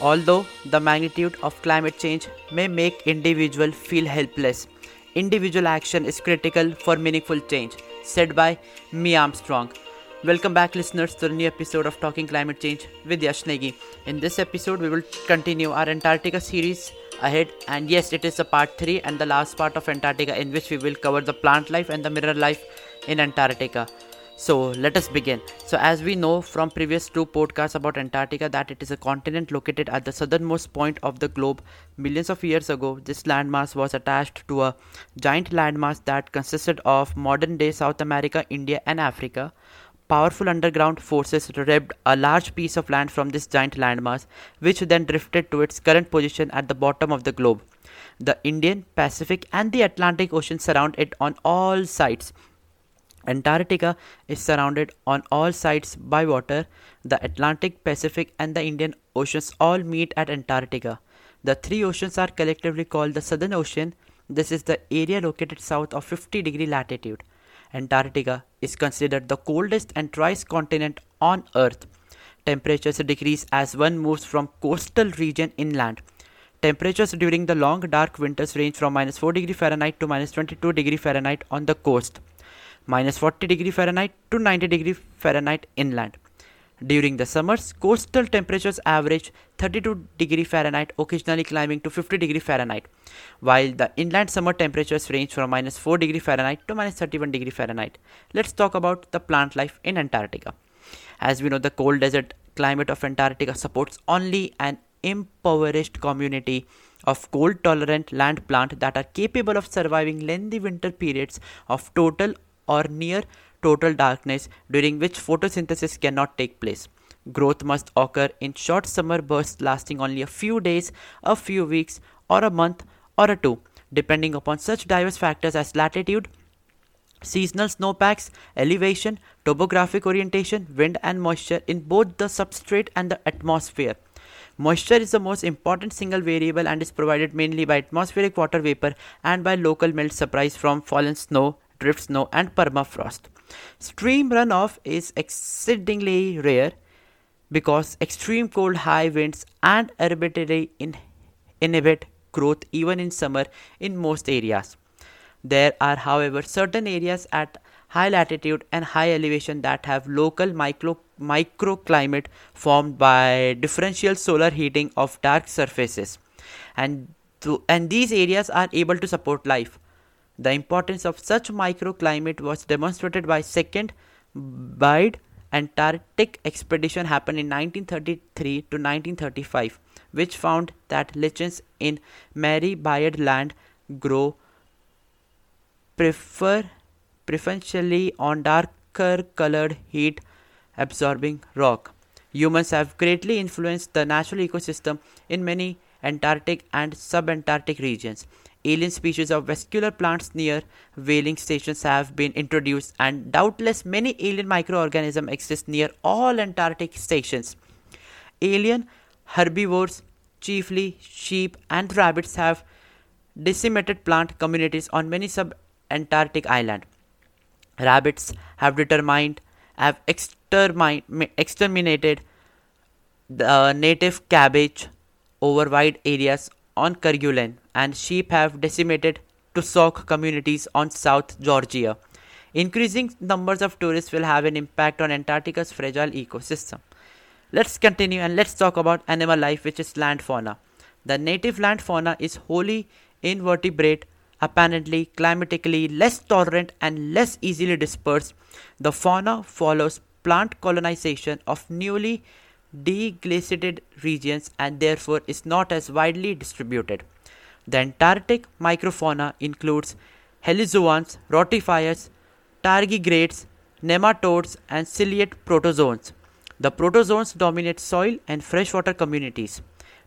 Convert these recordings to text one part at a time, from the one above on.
Although the magnitude of climate change may make individuals feel helpless, individual action is critical for meaningful change, said by Me Armstrong. Welcome back, listeners, to a new episode of Talking Climate Change with Yash Negi. In this episode, we will continue our Antarctica series ahead, and yes, it is the part 3 and the last part of Antarctica, in which we will cover the plant life and the mineral life in Antarctica. So let us begin. So as we know from previous two podcasts about Antarctica that it is a continent located at the southernmost point of the globe. Millions of years ago, this landmass was attached to a giant landmass that consisted of modern day South America, India and Africa. Powerful underground forces ripped a large piece of land from this giant landmass, which then drifted to its current position at the bottom of the globe. The Indian, Pacific, and the Atlantic Ocean surround it on all sides, Antarctica is surrounded on all sides by water. The Atlantic, Pacific, and the Indian Oceans all meet at Antarctica. The three oceans are collectively called the Southern Ocean. This is the area located south of 50 degree latitude. Antarctica is considered the coldest and driest continent on Earth. Temperatures decrease as one moves from coastal region inland. Temperatures during the long dark winters range from minus 4 degree Fahrenheit to minus 22 degree Fahrenheit on the coast minus 40 degree Fahrenheit to 90 degree Fahrenheit inland. During the summers, coastal temperatures average 32 degree Fahrenheit, occasionally climbing to 50 degree Fahrenheit, while the inland summer temperatures range from minus 4 degree Fahrenheit to minus 31 degree Fahrenheit. Let's talk about the plant life in Antarctica. As we know, the cold desert climate of Antarctica supports only an impoverished community of cold tolerant land plant that are capable of surviving lengthy winter periods of total or near total darkness during which photosynthesis cannot take place. Growth must occur in short summer bursts lasting only a few days, a few weeks, or a month or a two, depending upon such diverse factors as latitude, seasonal snowpacks, elevation, topographic orientation, wind, and moisture in both the substrate and the atmosphere. Moisture is the most important single variable and is provided mainly by atmospheric water vapor and by local melt surprise from fallen snow drift snow, and permafrost. Stream runoff is exceedingly rare because extreme cold, high winds, and arbitrarily in- inhibit growth even in summer in most areas. There are, however, certain areas at high latitude and high elevation that have local micro microclimate formed by differential solar heating of dark surfaces and to, and these areas are able to support life the importance of such microclimate was demonstrated by second Byrd Antarctic expedition happened in 1933 to 1935, which found that lichens in Marie Byrd land grow prefer preferentially on darker colored heat absorbing rock. Humans have greatly influenced the natural ecosystem in many Antarctic and subantarctic regions. Alien species of vascular plants near whaling stations have been introduced, and doubtless many alien microorganisms exist near all Antarctic stations. Alien herbivores, chiefly sheep and rabbits, have decimated plant communities on many sub-Antarctic islands. Rabbits have determined have exterminated the native cabbage over wide areas on Kerguelen and sheep have decimated tussock communities on South Georgia. Increasing numbers of tourists will have an impact on Antarctica's fragile ecosystem. Let's continue and let's talk about animal life, which is land fauna. The native land fauna is wholly invertebrate, apparently climatically less tolerant and less easily dispersed. The fauna follows plant colonization of newly deglaciated regions and therefore is not as widely distributed. The Antarctic microfauna includes heliozoans, rotifers, tardigrades, nematodes, and ciliate protozoans. The protozoans dominate soil and freshwater communities.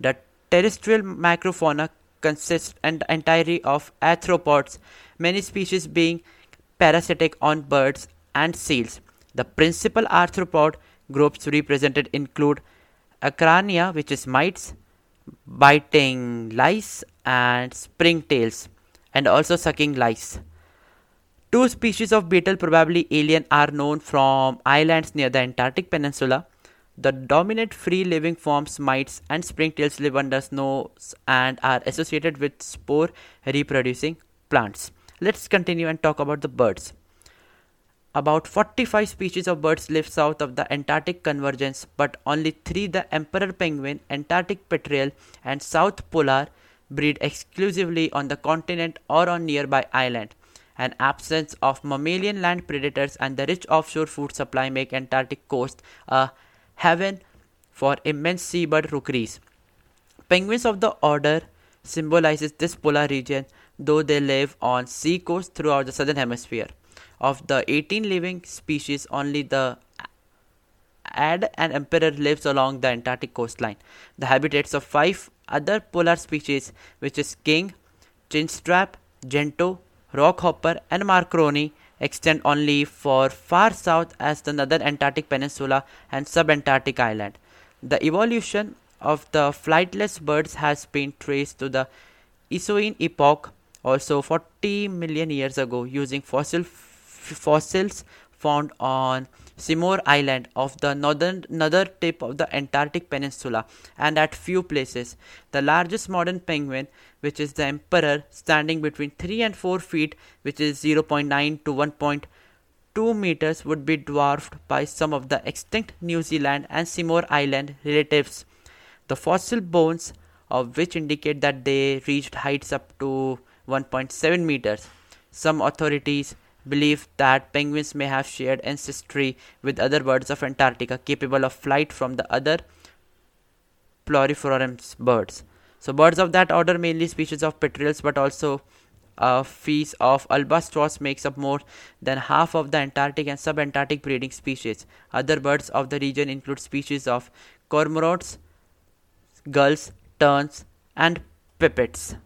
The terrestrial macrofauna consists entirely of arthropods, many species being parasitic on birds and seals. The principal arthropod groups represented include Acarina, which is mites, biting lice, and springtails, and also sucking lice. Two species of beetle, probably alien, are known from islands near the Antarctic Peninsula. The dominant free living forms mites and springtails live under snows and are associated with spore reproducing plants. Let's continue and talk about the birds. About 45 species of birds live south of the Antarctic convergence, but only three the emperor penguin, Antarctic petrel, and South polar breed exclusively on the continent or on nearby island. An absence of mammalian land predators and the rich offshore food supply make Antarctic coast a haven for immense seabird rookeries. Penguins of the order symbolizes this polar region, though they live on sea coasts throughout the southern hemisphere. Of the 18 living species, only the ad and emperor lives along the Antarctic coastline. The habitats of five other polar species, which is king, chinstrap, gentoo, rockhopper, and macaroni, extend only for far south as the northern Antarctic Peninsula and subantarctic island. The evolution of the flightless birds has been traced to the Eocene epoch, also 40 million years ago, using fossil fossils found on Seymour Island of the northern northern tip of the Antarctic Peninsula and at few places. The largest modern penguin, which is the emperor, standing between 3 and 4 feet, which is 0.9 to 1.2 meters, would be dwarfed by some of the extinct New Zealand and Seymour Island relatives. The fossil bones of which indicate that they reached heights up to 1.7 meters. Some authorities believe that penguins may have shared ancestry with other birds of Antarctica capable of flight from the other pluriformes birds. So birds of that order, mainly species of petrels, but also uh, a species of albatross makes up more than half of the Antarctic and subantarctic breeding species. Other birds of the region include species of cormorants, gulls, terns, and pipits.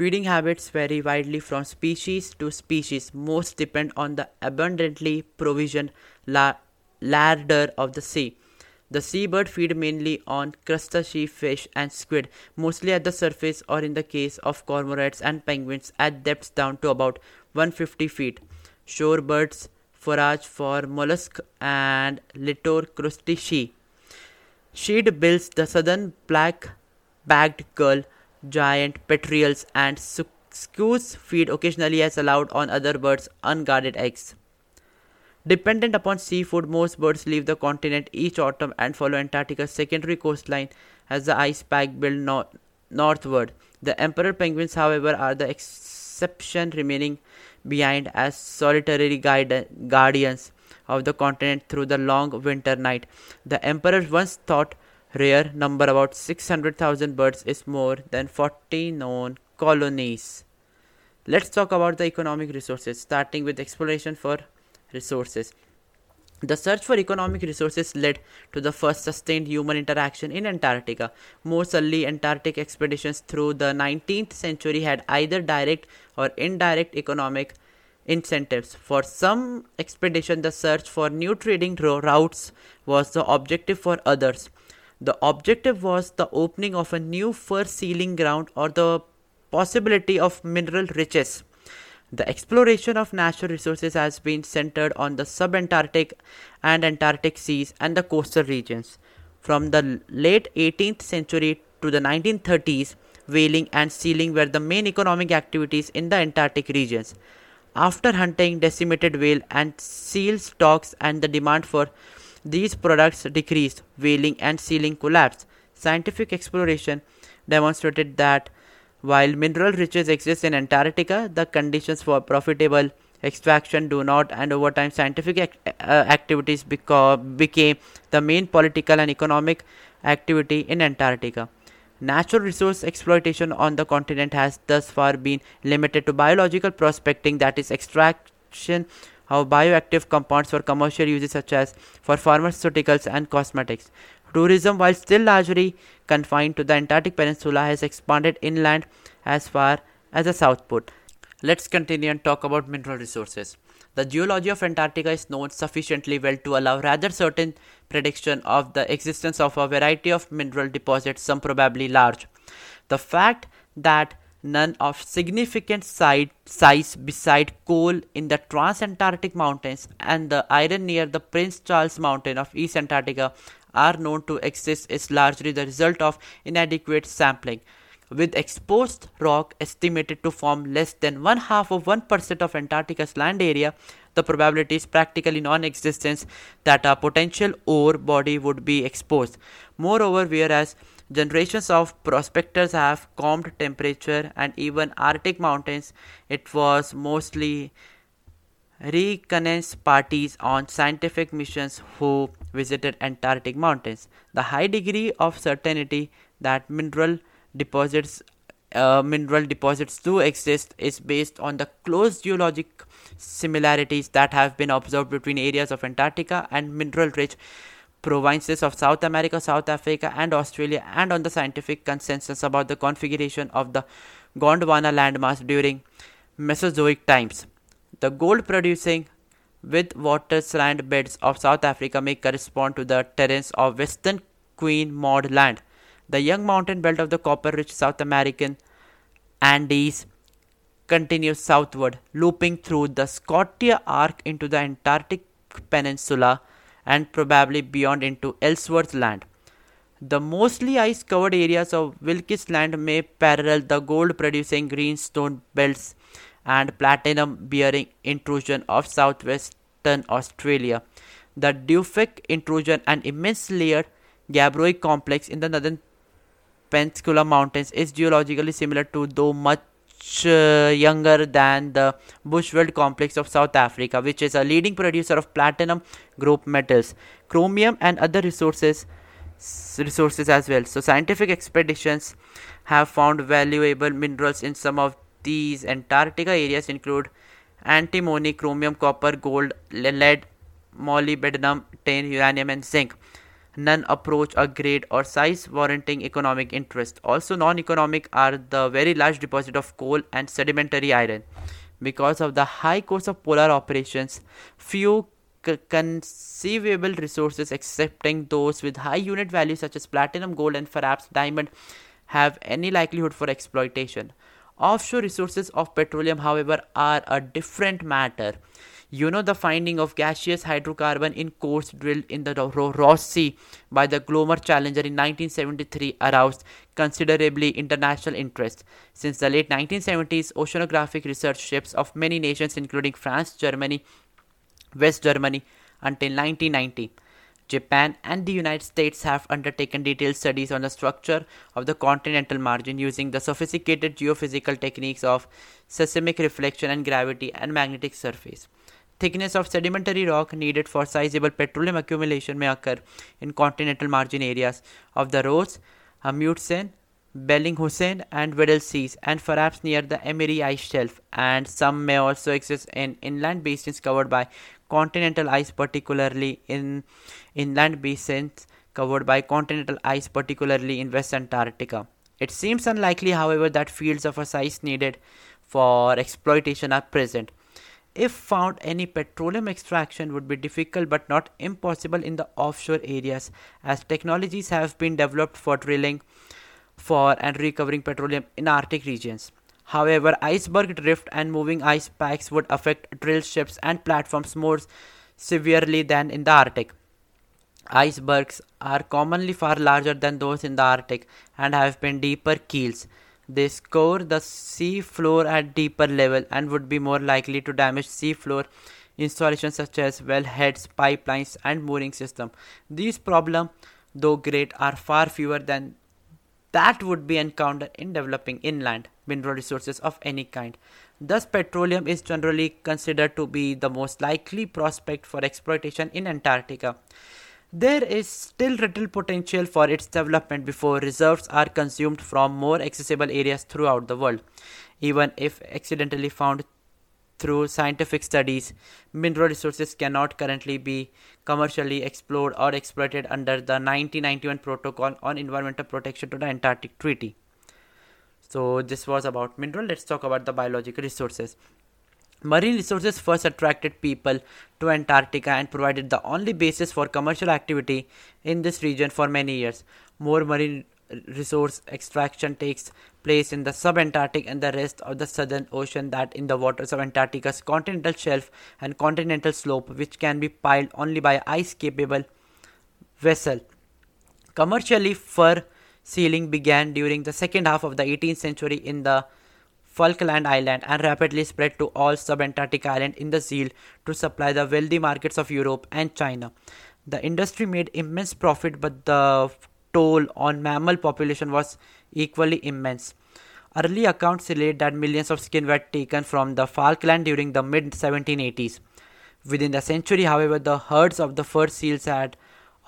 Feeding habits vary widely from species to species. Most depend on the abundantly provisioned la- larder of the sea. The seabird feed mainly on crustacean fish and squid, mostly at the surface or in the case of cormorants and penguins at depths down to about 150 feet. Shorebirds forage for mollusks and littor crustacea. Sheathbills the southern black-backed gull giant petrels and skuas feed occasionally as allowed on other birds' unguarded eggs. Dependent upon seafood, most birds leave the continent each autumn and follow Antarctica's secondary coastline as the ice pack builds no- northward. The emperor penguins, however, are the exception, remaining behind as solitary guide- guardians of the continent through the long winter night. The emperor once thought rare number about 600,000 birds is more than 40 known colonies. Let's talk about the economic resources, starting with exploration for resources. The search for economic resources led to the first sustained human interaction in Antarctica. Most early Antarctic expeditions through the 19th century had either direct or indirect economic incentives. For some expeditions, the search for new trading routes was the objective, for others, the objective was the opening of a new fur sealing ground or the possibility of mineral riches. The exploration of natural resources has been centered on the subantarctic and Antarctic seas and the coastal regions. From the late 18th century to the 1930s, whaling and sealing were the main economic activities in the Antarctic regions. After hunting decimated whale and seal stocks and the demand for these products decreased, whaling and sealing collapsed. Scientific exploration demonstrated that while mineral riches exist in Antarctica, the conditions for profitable extraction do not, and over time, scientific uh, activities beca- became the main political and economic activity in Antarctica. Natural resource exploitation on the continent has thus far been limited to biological prospecting, that is, extraction of bioactive compounds for commercial uses such as for pharmaceuticals and cosmetics. Tourism, while still largely confined to the Antarctic Peninsula, has expanded inland as far as the South Pole. Let's continue and talk about mineral resources. The geology of Antarctica is known sufficiently well to allow rather certain prediction of the existence of a variety of mineral deposits, some probably large. The fact that none of significant size beside coal in the Transantarctic Mountains and the iron near the Prince Charles Mountain of East Antarctica are known to exist is largely the result of inadequate sampling. With exposed rock estimated to form less than one half of 1% of Antarctica's land area, the probability is practically non existent that a potential ore body would be exposed. Moreover, whereas generations of prospectors have combed temperature and even Arctic mountains, it was mostly reconnaissance parties on scientific missions who visited Antarctic mountains. The high degree of certainty that mineral deposits uh, mineral deposits do exist is based on the close geologic similarities that have been observed between areas of Antarctica and mineral rich provinces of South America, South Africa, and Australia, and on the scientific consensus about the configuration of the Gondwana landmass during Mesozoic times. The gold producing Witwatersrand beds of South Africa may correspond to the terrains of Western Queen Maud Land. The young mountain belt of the copper-rich South American Andes continues southward, looping through the Scotia Arc into the Antarctic Peninsula and probably beyond into Ellsworth Land. The mostly ice covered areas of Wilkes Land may parallel the gold producing greenstone belts and platinum bearing intrusion of southwestern Australia. The Dufek intrusion, an immense layered gabbroic complex in the northern Pensacola Mountains, is geologically similar to, though much uh, younger than the Bushveld complex of South Africa, which is a leading producer of platinum group metals, chromium, and other resources resources as well. So scientific expeditions have found valuable minerals in some of these Antarctica areas include antimony, chromium, copper, gold, lead, molybdenum, tin, uranium, and zinc. None approach a grade or size warranting economic interest. Also, non economic are the very large deposit of coal and sedimentary iron. Because of the high cost of polar operations, few c- conceivable resources, excepting those with high unit value such as platinum, gold, and perhaps diamond, have any likelihood for exploitation. Offshore resources of petroleum, however, are a different matter. You know the finding of gaseous hydrocarbon in cores drilled in the Ross Sea by the Glomar Challenger in 1973 aroused considerably international interest. Since the late 1970s, oceanographic research ships of many nations including France, Germany, West Germany until 1990 Japan, and the United States have undertaken detailed studies on the structure of the continental margin using the sophisticated geophysical techniques of seismic reflection and gravity and magnetic surface. Thickness of sedimentary rock needed for sizable petroleum accumulation may occur in continental margin areas of the Ross, Amundsen, Bellingshausen, and Weddell Seas, and perhaps near the Amery Ice Shelf, and some may also exist in inland basins covered by continental ice, particularly in inland basins covered by continental ice, particularly in West Antarctica. It seems unlikely, however, that fields of a size needed for exploitation are present. If found, any petroleum extraction would be difficult but not impossible in the offshore areas, as technologies have been developed for drilling for and recovering petroleum in Arctic regions. However, iceberg drift and moving ice packs would affect drill ships and platforms more severely than in the Arctic. Icebergs are commonly far larger than those in the Arctic and have been deeper keels. They scour the sea floor at deeper level and would be more likely to damage sea floor installations such as wellheads, pipelines, and mooring system. These problems, though great, are far fewer than that would be encountered in developing inland mineral resources of any kind. Thus, petroleum is generally considered to be the most likely prospect for exploitation in Antarctica. There is still little potential for its development before reserves are consumed from more accessible areas throughout the world. Even if accidentally found through scientific studies, mineral resources cannot currently be commercially explored or exploited under the 1991 Protocol on Environmental Protection to the Antarctic Treaty. So, this was about mineral. Let's talk about the biological resources. Marine resources first attracted people to Antarctica and provided the only basis for commercial activity in this region for many years. More marine resource extraction takes place in the subantarctic and the rest of the southern ocean that in the waters of Antarctica's continental shelf and continental slope which can be piled only by ice capable vessel Commercially, fur sealing began during the second half of the 18th century in the Falkland Island and rapidly spread to all sub-Antarctic islands in the seal to supply the wealthy markets of Europe and China. The industry made immense profit, but the toll on mammal population was equally immense. Early accounts relate that millions of skin were taken from the Falkland during the mid 1780s. Within the century, however, the herds of the fur seals had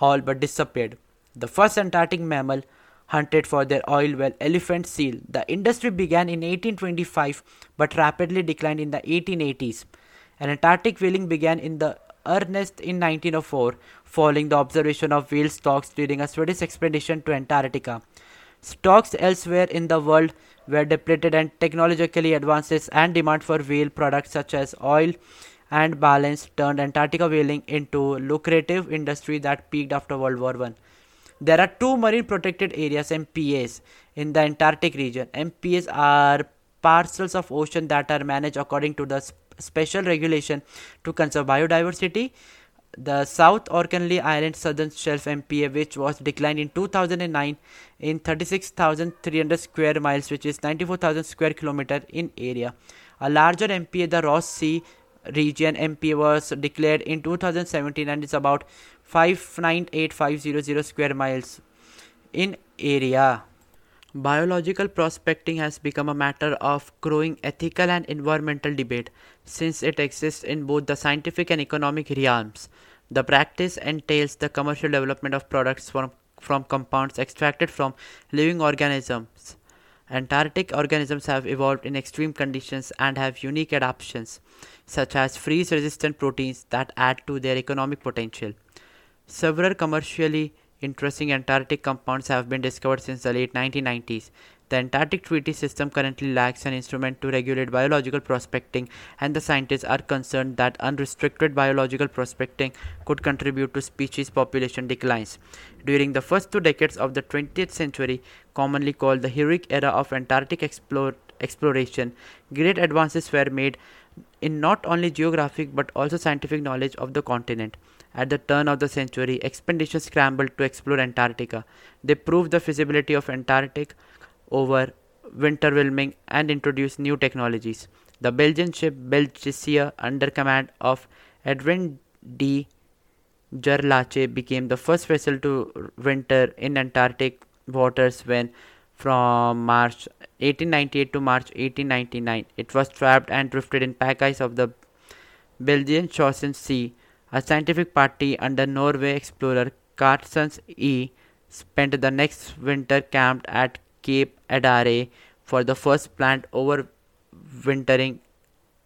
all but disappeared. The first Antarctic mammal hunted for their oil well elephant seal. The industry began in 1825 but rapidly declined in the 1880s. And Antarctic whaling began in the earnest in 1904 following the observation of whale stocks during a Swedish expedition to Antarctica. Stocks elsewhere in the world were depleted and technologically advances and demand for whale products such as oil and baleen turned Antarctica whaling into a lucrative industry that peaked after World War One. There are two marine protected areas MPAs in the Antarctic region. MPAs are parcels of ocean that are managed according to the sp- special regulation to conserve biodiversity. The South Orkney Island Southern Shelf MPA, which was declined in 2009 in 36,300 square miles, which is 94,000 square kilometer in area. A larger MPA, the Ross Sea region MPA, was declared in 2017 and is about 598500 square miles in area. Biological prospecting has become a matter of growing ethical and environmental debate since it exists in both the scientific and economic realms. The practice entails the commercial development of products from, from compounds extracted from living organisms. Antarctic organisms have evolved in extreme conditions and have unique adaptations, such as freeze resistant proteins that add to their economic potential. Several commercially interesting Antarctic compounds have been discovered since the late 1990s. The Antarctic Treaty System currently lacks an instrument to regulate biological prospecting, and the scientists are concerned that unrestricted biological prospecting could contribute to species population declines. During the first two decades of the 20th century, commonly called the heroic era of Antarctic explore, exploration, great advances were made in not only geographic but also scientific knowledge of the continent. At the turn of the century, expeditions scrambled to explore Antarctica. They proved the feasibility of Antarctic over winter whelming and introduced new technologies. The Belgian ship Belgica, under command of Edwin de Gerlache, became the first vessel to winter in Antarctic waters when, from March 1898 to March 1899, it was trapped and drifted in pack ice of the Bellingshausen Sea a scientific party under Norway explorer Carstens E spent the next winter camped at Cape Adare for the first plant overwintering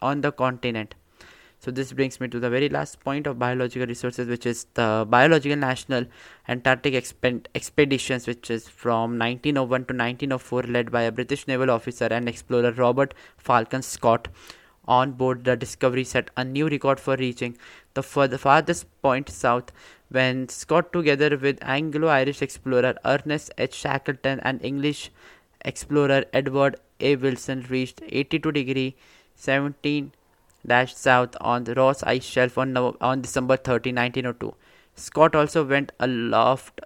on the continent. So this brings me to the very last point of biological resources, which is the Biological National Antarctic Exp- Expeditions, which is from 1901 to 1904, led by a British naval officer and explorer Robert Falcon Scott. On board, the Discovery set a new record for reaching the farthest point south when Scott, together with Anglo Irish explorer Ernest H. Shackleton and English explorer Edward A. Wilson, reached 82 degree 17 dash south on the Ross Ice Shelf on, on December 30, 1902. Scott also went aloft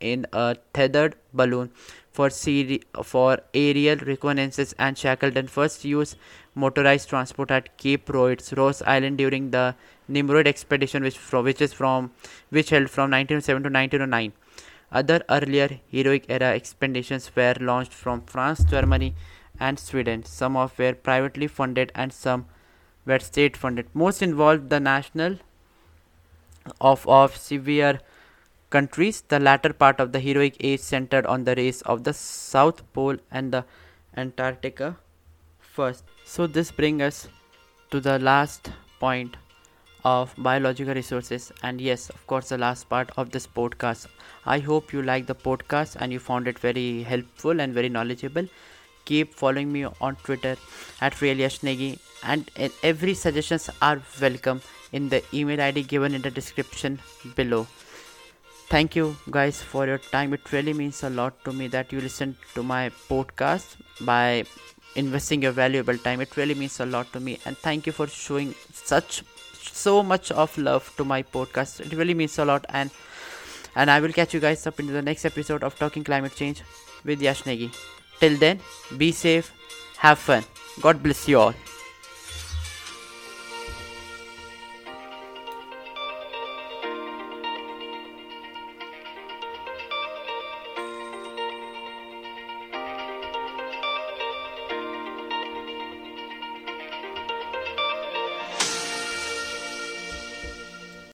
in a tethered balloon for, seri- for aerial reconnaissance and Shackleton first used motorized transport at Cape Royds, Ross Island during the Nimrod expedition, which, from, which is from which held from 1907 to 1909. Other earlier heroic era expeditions were launched from France, Germany, and Sweden. Some of were privately funded and some were state funded. Most involved the national of of severe countries. The latter part of the heroic age centered on the race of the South Pole and the Antarctica first. So this brings us to the last point of biological resources. And yes of course the last part of this podcast. I hope you like the podcast and you found it very helpful and very knowledgeable. Keep following me on twitter at realyashnegi and every suggestions are welcome in the email id given in the description below. Thank you guys for your time. It really means a lot to me that you listen to my podcast by investing your valuable time. It really means a lot to me. And thank you for showing such so much of love to my podcast it really means a lot and And I will catch you guys up into the next episode of Talking Climate Change with Yash Negi. Till then, be safe, have fun. God bless you all.